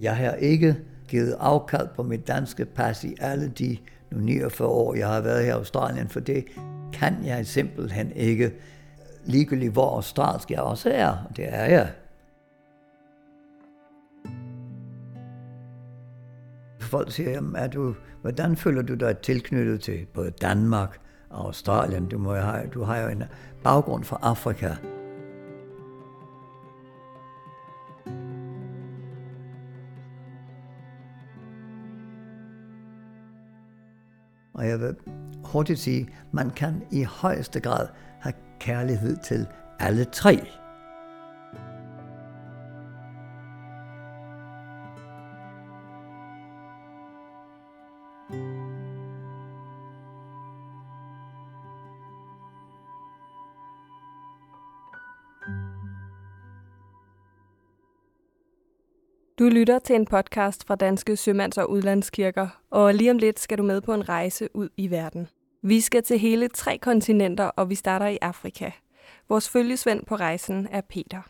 Jeg har ikke givet afkald på mit danske pas i alle de nu 49 år, jeg har været her i Australien, for det kan jeg simpelthen ikke, ligegyldigt hvor australsk jeg også er, og det er jeg. Folk siger, jamen, er du, hvordan føler du dig tilknyttet til både Danmark og Australien? Du, må have, du har jo en baggrund fra Afrika. Og jeg vil hurtigt sige, man kan i højeste grad have kærlighed til alle tre. Lytter til en podcast fra Danske Sømands- og Udlandskirker, og lige om lidt skal du med på en rejse ud i verden. Vi skal til hele tre kontinenter, og vi starter i Afrika. Vores følgesvend på rejsen er Peter.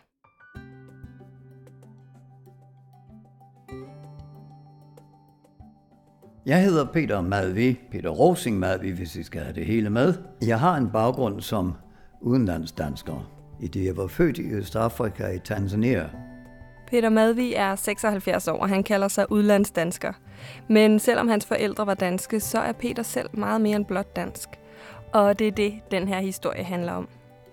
Jeg hedder Peter Madvi, Peter Rosing Madvi, hvis I skal have det hele med. Jeg har en baggrund som udenlandsdansker, i det jeg var født i Østafrika i Tanzania. Peter Madvi er 76 år, og han kalder sig udlandsdansker. Men selvom hans forældre var danske, så er Peter selv meget mere end blot dansk. Og det er det, den her historie handler om.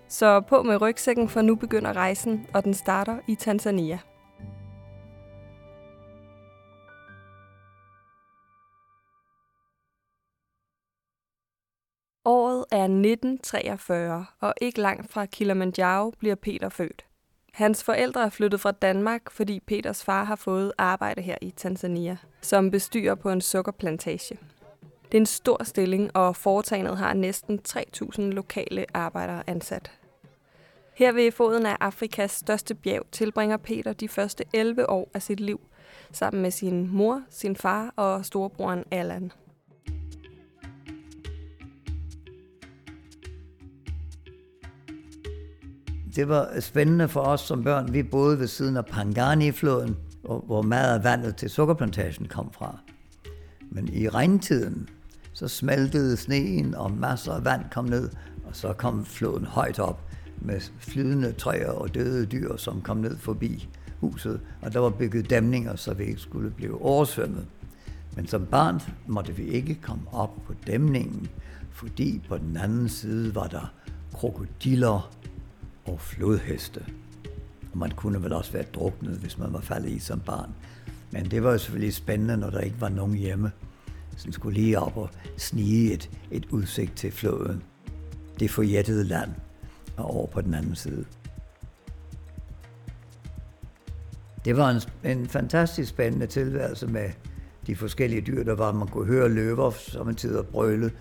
Så på med rygsækken, for nu begynder rejsen, og den starter i Tanzania. Året er 1943, og ikke langt fra Kilimanjaro bliver Peter født. Hans forældre er flyttet fra Danmark, fordi Peters far har fået arbejde her i Tanzania, som bestyrer på en sukkerplantage. Det er en stor stilling, og foretagendet har næsten 3.000 lokale arbejdere ansat. Her ved foden af Afrikas største bjerg tilbringer Peter de første 11 år af sit liv, sammen med sin mor, sin far og storebroren Allan. Det var spændende for os som børn. Vi boede ved siden af Pangani-floden, hvor meget af vandet til sukkerplantagen kom fra. Men i regntiden, så smeltede sneen, og masser af vand kom ned, og så kom floden højt op med flydende træer og døde dyr, som kom ned forbi huset, og der var bygget dæmninger, så vi ikke skulle blive oversvømmet. Men som barn måtte vi ikke komme op på dæmningen, fordi på den anden side var der krokodiller og flodheste. Og man kunne vel også være druknet, hvis man var faldet i som barn. Men det var jo selvfølgelig spændende, når der ikke var nogen hjemme. Så skulle lige op og snige et, et udsigt til floden. Det forjættede land og over på den anden side. Det var en, en fantastisk spændende tilværelse med de forskellige dyr, der var. Man kunne høre løver som en tid og brøle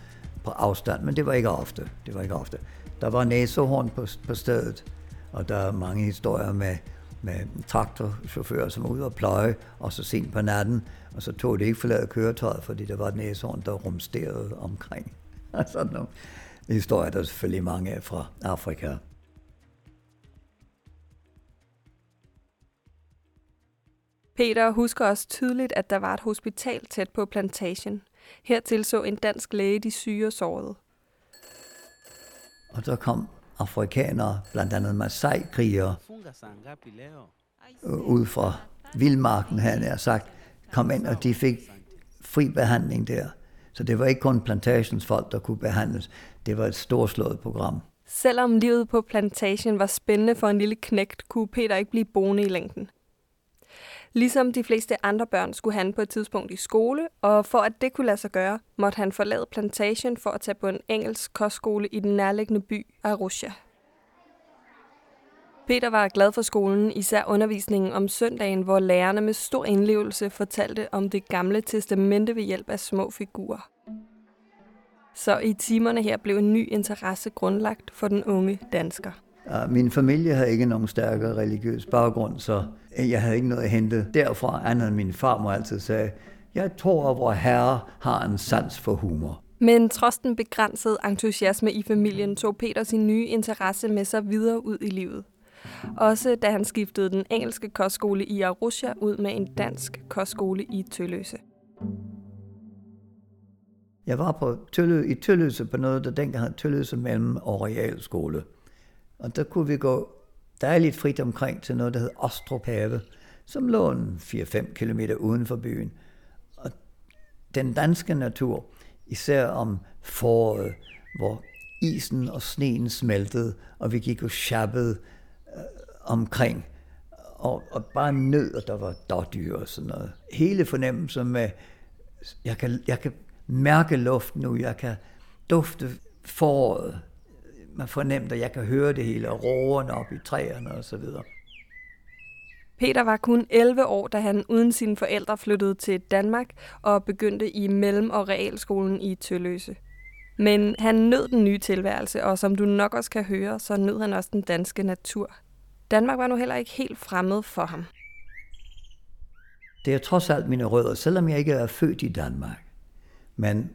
på afstand, men det var ikke ofte. Det var ikke ofte. Der var næsehorn på, på stedet, og der er mange historier med, med traktorchauffører, som var ude og pløje, og så sent på natten, og så tog det ikke forladet køretøjet, fordi der var et næsehorn, der rumsterede omkring. Og sådan nogle historier, der er selvfølgelig mange af fra Afrika. Peter husker også tydeligt, at der var et hospital tæt på plantagen. Her tilså en dansk læge de syge og sårede. Og så kom afrikanere, blandt andet Masai-krigere, øh, ud fra vildmarken, han er sagt, kom ind, og de fik fri behandling der. Så det var ikke kun plantagens folk, der kunne behandles. Det var et storslået program. Selvom livet på plantagen var spændende for en lille knægt, kunne Peter ikke blive boende i længden. Ligesom de fleste andre børn skulle han på et tidspunkt i skole, og for at det kunne lade sig gøre, måtte han forlade plantagen for at tage på en engelsk kostskole i den nærliggende by Arusha. Peter var glad for skolen, især undervisningen om søndagen, hvor lærerne med stor indlevelse fortalte om det gamle testamente ved hjælp af små figurer. Så i timerne her blev en ny interesse grundlagt for den unge dansker. Min familie havde ikke nogen stærkere religiøs baggrund, så jeg havde ikke noget at hente derfra, andet end min farmor altid sagde, jeg tror, at vor herre har en sans for humor. Men trods den begrænsede entusiasme i familien, tog Peter sin nye interesse med sig videre ud i livet. Også da han skiftede den engelske kostskole i Arusha ud med en dansk kostskole i Tølløse. Jeg var på Tølløse, i Tølløse på noget, der dengang hed Tølløse mellem og realskole. Og der kunne vi gå dejligt frit omkring til noget, der hed Ostrup Have, som lå 4-5 km uden for byen. Og den danske natur, især om foråret, hvor isen og sneen smeltede, og vi gik og shabbede øh, omkring, og, og bare nød, og der var dårdyr og sådan noget. Hele fornemmelsen med, jeg kan, jeg kan mærke luften nu, jeg kan dufte foråret, man fornemmer, at jeg kan høre det hele, og råerne op i træerne og så videre. Peter var kun 11 år, da han uden sine forældre flyttede til Danmark og begyndte i mellem- og realskolen i Tølløse. Men han nød den nye tilværelse, og som du nok også kan høre, så nød han også den danske natur. Danmark var nu heller ikke helt fremmed for ham. Det er trods alt mine rødder, selvom jeg ikke er født i Danmark. Men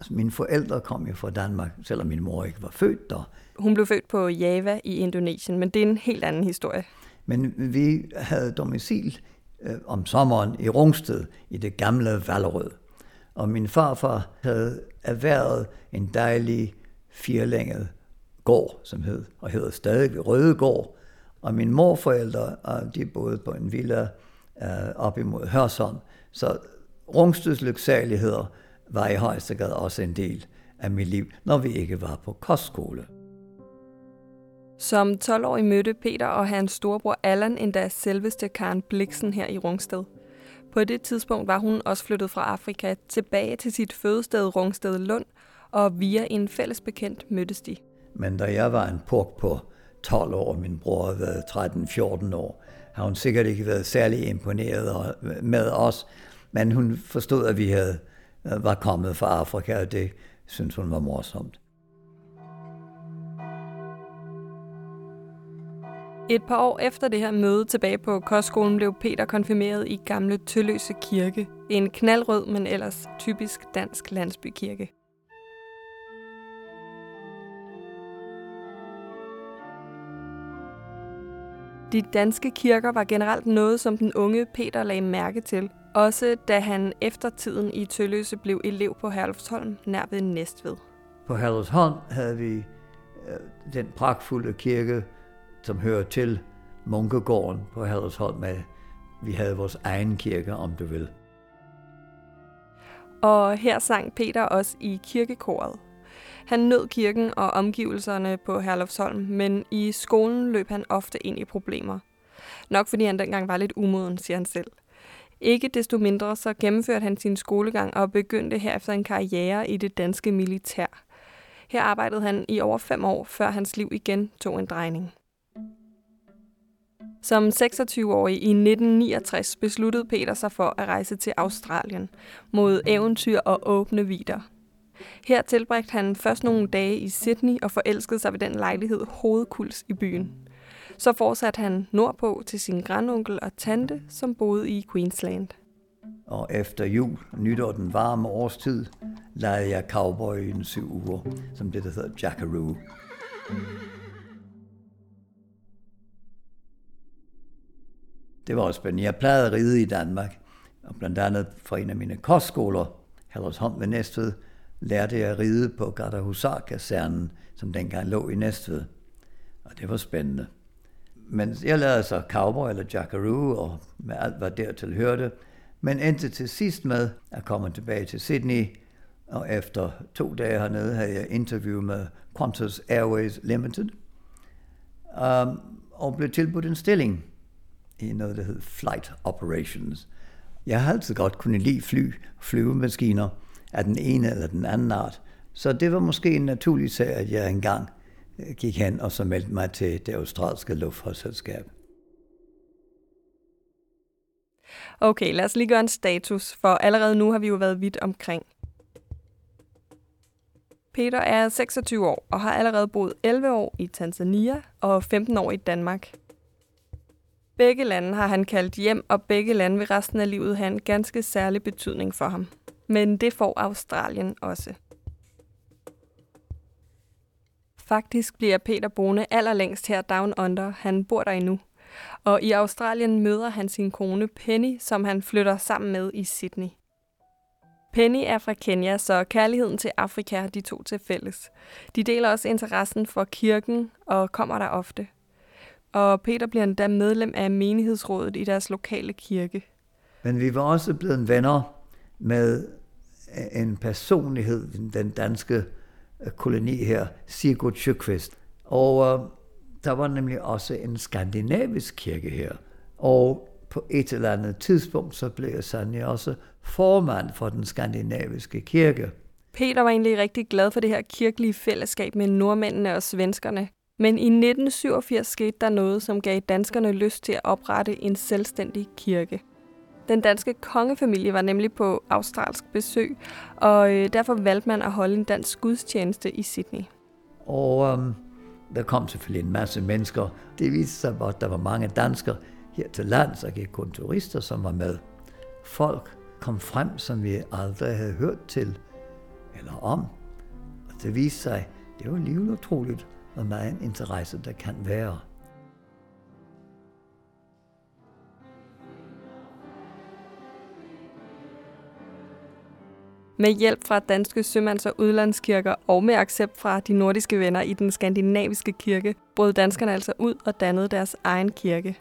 altså, mine forældre kom jo fra Danmark, selvom min mor ikke var født der. Hun blev født på Java i Indonesien, men det er en helt anden historie. Men vi havde domicil øh, om sommeren i Rungsted i det gamle Vallerød. Og min farfar havde erhvervet en dejlig firlænget gård, som hed, og hedder stadig Røde Gård. Og min morforældre, de boede på en villa øh, op imod Hørsholm. Så Rungsteds lyksaligheder var i højeste grad også en del af mit liv, når vi ikke var på kostskole. Som 12-årig mødte Peter og hans storebror Allan endda selveste Karen Bliksen her i Rungsted. På det tidspunkt var hun også flyttet fra Afrika tilbage til sit fødested Rungsted Lund, og via en fælles bekendt mødtes de. Men da jeg var en purk på 12 år, og min bror havde været 13-14 år, har hun sikkert ikke været særlig imponeret med os, men hun forstod, at vi havde, Øh, var kommet fra Afrika, og det synes hun var morsomt. Et par år efter det her møde tilbage på kostskolen blev Peter konfirmeret i gamle Tølløse Kirke. En knaldrød, men ellers typisk dansk landsbykirke. De danske kirker var generelt noget, som den unge Peter lagde mærke til, også da han efter tiden i Tølløse blev elev på Herlufsholm nær ved Næstved. På Herlufsholm havde vi øh, den pragtfulde kirke, som hører til Munkegården på Herlufsholm. Vi havde vores egen kirke, om du vil. Og her sang Peter også i kirkekoret. Han nød kirken og omgivelserne på Herlufsholm, men i skolen løb han ofte ind i problemer. Nok fordi han dengang var lidt umoden, siger han selv. Ikke desto mindre så gennemførte han sin skolegang og begyndte herefter en karriere i det danske militær. Her arbejdede han i over fem år, før hans liv igen tog en drejning. Som 26-årig i 1969 besluttede Peter sig for at rejse til Australien mod eventyr og åbne vider. Her tilbragte han først nogle dage i Sydney og forelskede sig ved den lejlighed hovedkuls i byen. Så fortsatte han nordpå til sin grandonkel og tante, som boede i Queensland. Og efter jul, nytår den varme årstid, lejede jeg cowboyen syv uger, som det der hedder Jackaroo. Det var også spændende. Jeg plejede at ride i Danmark, og blandt andet fra en af mine kostskoler, Hallersholm ved Næstved, lærte jeg at ride på Gardahusar-kasernen, som dengang lå i Næstved. Og det var spændende. Men jeg lavede så cowboy eller jackaroo, og med alt, hvad dertil hørte. Men endte til sidst med at komme tilbage til Sydney, og efter to dage hernede havde jeg interview med Qantas Airways Limited, um, og blev tilbudt en stilling i noget, der hed Flight Operations. Jeg har altid godt kunne lide fly, flyvemaskiner af den ene eller den anden art. Så det var måske en naturlig sag, at jeg engang gik hen og så meldte mig til det australske luftfartsselskab. Okay, lad os lige gøre en status, for allerede nu har vi jo været vidt omkring. Peter er 26 år og har allerede boet 11 år i Tanzania og 15 år i Danmark. Begge lande har han kaldt hjem, og begge lande vil resten af livet have en ganske særlig betydning for ham. Men det får Australien også. Faktisk bliver Peter boende allerlængst her down under. Han bor der endnu. Og i Australien møder han sin kone Penny, som han flytter sammen med i Sydney. Penny er fra Kenya, så kærligheden til Afrika har de to til fælles. De deler også interessen for kirken og kommer der ofte. Og Peter bliver endda medlem af menighedsrådet i deres lokale kirke. Men vi var også blevet venner med en personlighed, den danske koloni her, Sigurd Sjøkvist. Og øh, der var nemlig også en skandinavisk kirke her. Og på et eller andet tidspunkt, så blev Sanja også formand for den skandinaviske kirke. Peter var egentlig rigtig glad for det her kirkelige fællesskab med nordmændene og svenskerne. Men i 1987 skete der noget, som gav danskerne lyst til at oprette en selvstændig kirke. Den danske kongefamilie var nemlig på australsk besøg, og øh, derfor valgte man at holde en dansk gudstjeneste i Sydney. Og um, der kom selvfølgelig en masse mennesker. Det viste sig, at der var mange danskere her til lands, og ikke kun turister, som var med. Folk kom frem, som vi aldrig havde hørt til eller om. Og det viste sig, det var alligevel utroligt, hvor meget interesse der kan være. Med hjælp fra danske sømands- og udlandskirker og med accept fra de nordiske venner i den skandinaviske kirke, brød danskerne altså ud og dannede deres egen kirke.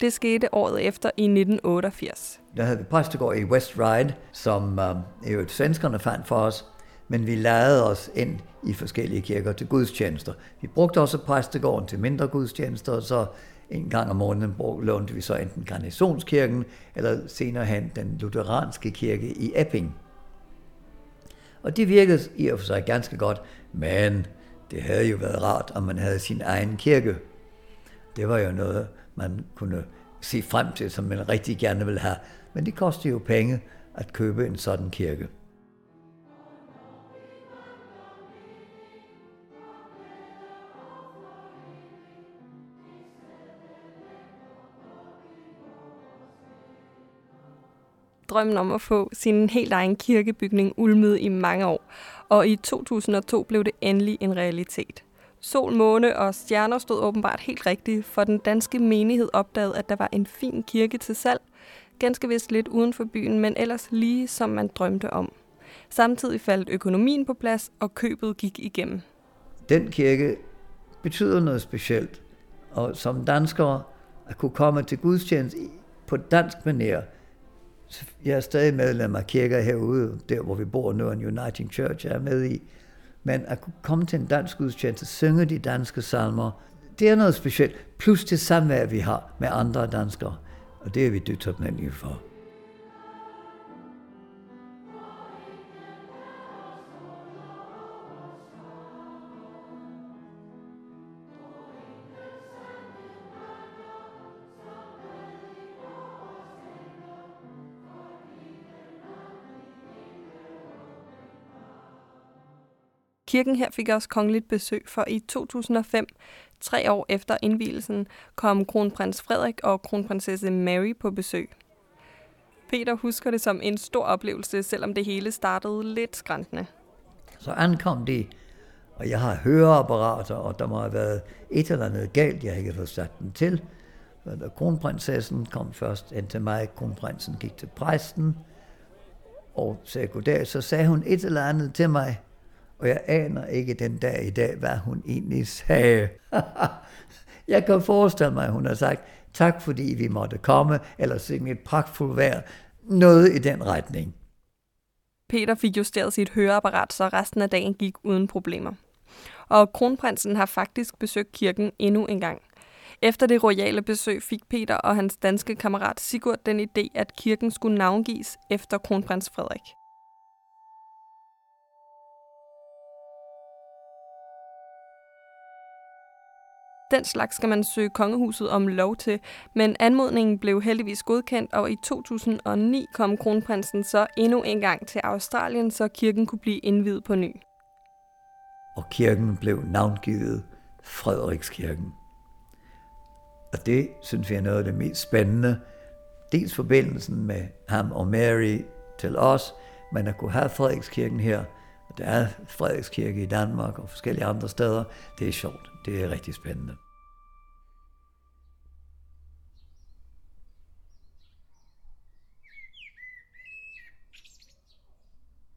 Det skete året efter i 1988. Der havde vi præstegård i West Ride, som øh, jo svenskerne fandt for os, men vi lavede os ind i forskellige kirker til gudstjenester. Vi brugte også præstegården til mindre gudstjenester, og så en gang om måneden lånte vi så enten Garnisonskirken, eller senere hen den lutheranske kirke i Epping. Og det virkede i og for sig ganske godt, men det havde jo været rart, om man havde sin egen kirke. Det var jo noget, man kunne se frem til, som man rigtig gerne ville have. Men det kostede jo penge at købe en sådan kirke. Drømmen om at få sin helt egen kirkebygning ulmede i mange år, og i 2002 blev det endelig en realitet. Sol, måne og stjerner stod åbenbart helt rigtigt, for den danske menighed opdagede, at der var en fin kirke til salg, ganske vist lidt uden for byen, men ellers lige som man drømte om. Samtidig faldt økonomien på plads, og købet gik igennem. Den kirke betyder noget specielt, og som danskere at kunne komme til gudstjeneste på dansk manér, jeg er stadig medlem af kirker herude, der hvor vi bor nu, en Uniting Church jeg er med i. Men at kunne komme til en dansk gudstjeneste, synge de danske salmer, det er noget specielt. Plus det samvær, vi har med andre danskere. Og det er vi dybt taknemmelige for. Kirken her fik også kongeligt besøg, for i 2005, tre år efter indvielsen, kom kronprins Frederik og kronprinsesse Mary på besøg. Peter husker det som en stor oplevelse, selvom det hele startede lidt skræntende. Så ankom de, og jeg har høreapparater, og der må have været et eller andet galt, jeg ikke har fået sat den til. Da kronprinsessen kom først ind til mig, kronprinsen gik til præsten, og sagde goddag, så sagde hun et eller andet til mig, og jeg aner ikke den dag i dag, hvad hun egentlig sagde. jeg kan forestille mig, at hun har sagt, tak fordi vi måtte komme, eller se et pragtfuldt vejr. Noget i den retning. Peter fik justeret sit høreapparat, så resten af dagen gik uden problemer. Og kronprinsen har faktisk besøgt kirken endnu en gang. Efter det royale besøg fik Peter og hans danske kammerat Sigurd den idé, at kirken skulle navngives efter kronprins Frederik. Den slags skal man søge kongehuset om lov til, men anmodningen blev heldigvis godkendt, og i 2009 kom kronprinsen så endnu en gang til Australien, så kirken kunne blive indvidet på ny. Og kirken blev navngivet Frederikskirken. Og det synes vi er noget af det mest spændende. Dels forbindelsen med ham og Mary til os, men at kunne have Frederikskirken her, der er Frederikskirke i Danmark og forskellige andre steder. Det er sjovt. Det er rigtig spændende.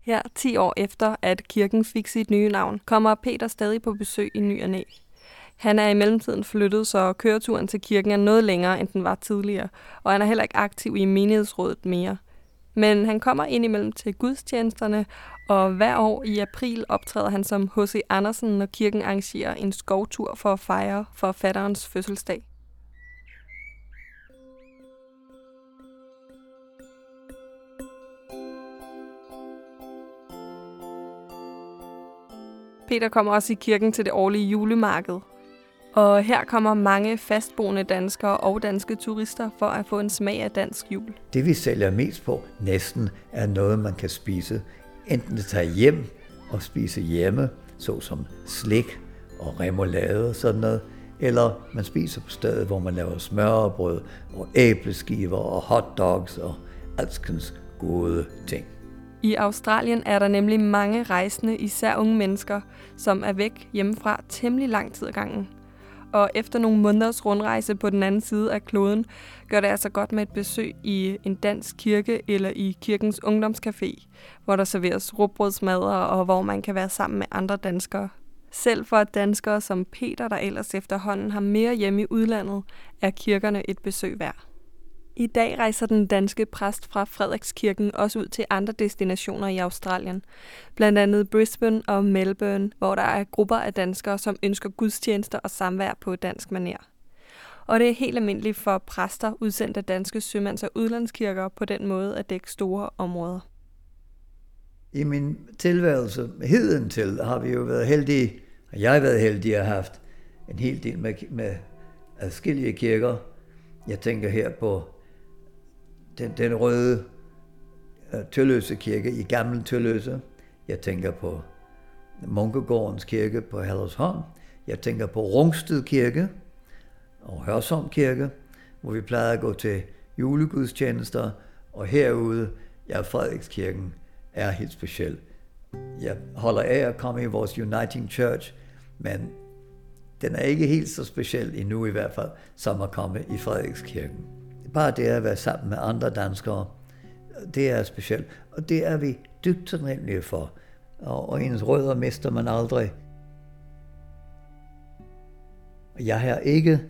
Her 10 år efter, at kirken fik sit nye navn, kommer Peter stadig på besøg i ny og næ. Han er i mellemtiden flyttet, så køreturen til kirken er noget længere, end den var tidligere, og han er heller ikke aktiv i menighedsrådet mere. Men han kommer ind imellem til gudstjenesterne, og hver år i april optræder han som H.C. Andersen, når kirken arrangerer en skovtur for at fejre forfatterens fødselsdag. Peter kommer også i kirken til det årlige julemarked. Og her kommer mange fastboende danskere og danske turister for at få en smag af dansk jul. Det vi sælger mest på næsten er noget, man kan spise. Enten det tager hjem og spise hjemme, såsom slik og remoulade og sådan noget, eller man spiser på stedet, hvor man laver smørbrød og æbleskiver og hotdogs og alskens gode ting. I Australien er der nemlig mange rejsende, især unge mennesker, som er væk hjemmefra temmelig lang tid ad gangen. Og efter nogle måneders rundrejse på den anden side af kloden, gør det altså godt med et besøg i en dansk kirke eller i kirkens ungdomscafé, hvor der serveres råbrødsmadder og hvor man kan være sammen med andre danskere. Selv for danskere som Peter, der ellers efterhånden har mere hjemme i udlandet, er kirkerne et besøg værd. I dag rejser den danske præst fra Frederikskirken også ud til andre destinationer i Australien. Blandt andet Brisbane og Melbourne, hvor der er grupper af danskere, som ønsker gudstjenester og samvær på dansk maner. Og det er helt almindeligt for præster udsendt af danske sømands- og udlandskirker på den måde at dække store områder. I min tilværelse heden til har vi jo været heldige, og jeg har været heldig at have haft en hel del med, med adskillige kirker. Jeg tænker her på den, den røde øh, Tølløse kirke i Gamle Tølløse. Jeg tænker på Munkegårdens kirke på Hallersholm. Jeg tænker på Rungsted kirke og Hørsholm kirke, hvor vi plejer at gå til julegudstjenester. Og herude, ja, Frederikskirken er helt speciel. Jeg holder af at komme i vores Uniting Church, men den er ikke helt så speciel endnu i hvert fald, som at komme i Frederikskirken. Bare det at være sammen med andre danskere, det er specielt. Og det er vi dybt taknemmelige for. Og, og ens rødder mister man aldrig. Jeg har ikke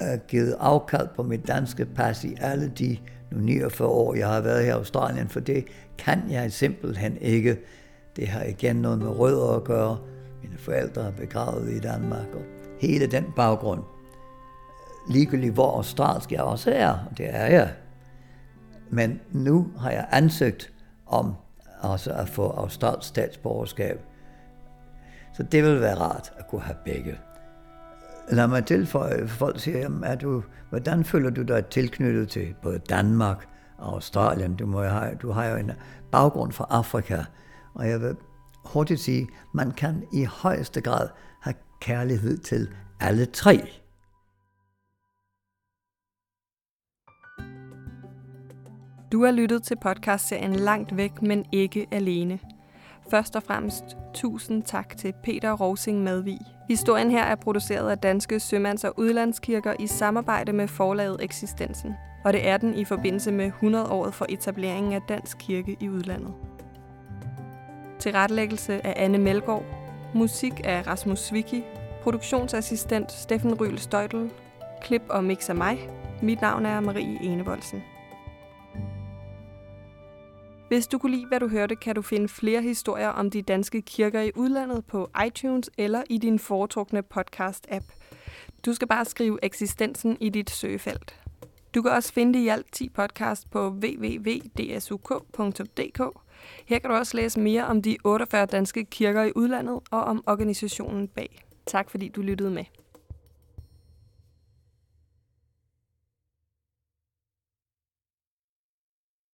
uh, givet afkald på mit danske pas i alle de nu 49 år, jeg har været her i Australien, for det kan jeg simpelthen ikke. Det har igen noget med rødder at gøre. Mine forældre er begravet i Danmark, og hele den baggrund ligegyldigt hvor australsk jeg også er, og det er jeg. Men nu har jeg ansøgt om også at få australsk statsborgerskab. Så det vil være rart at kunne have begge. Lad mig tilføje, folk siger, jamen, er du, hvordan føler du dig tilknyttet til både Danmark og Australien? Du, må have, du har jo en baggrund fra Afrika, og jeg vil hurtigt sige, man kan i højeste grad have kærlighed til alle tre. Du har lyttet til podcastserien Langt væk, men ikke alene. Først og fremmest tusind tak til Peter Rosing Madvig. Historien her er produceret af Danske Sømands- og Udlandskirker i samarbejde med forlaget Eksistensen. Og det er den i forbindelse med 100-året for etableringen af Dansk Kirke i udlandet. Tilrettelæggelse af Anne Melgaard. Musik af Rasmus Svicki. Produktionsassistent Steffen Ryl Støjtel. Klip og mix af mig. Mit navn er Marie Enevoldsen. Hvis du kunne lide, hvad du hørte, kan du finde flere historier om de danske kirker i udlandet på iTunes eller i din foretrukne podcast-app. Du skal bare skrive eksistensen i dit søgefelt. Du kan også finde i alt 10 podcast på www.dsuk.dk. Her kan du også læse mere om de 48 danske kirker i udlandet og om organisationen bag. Tak fordi du lyttede med.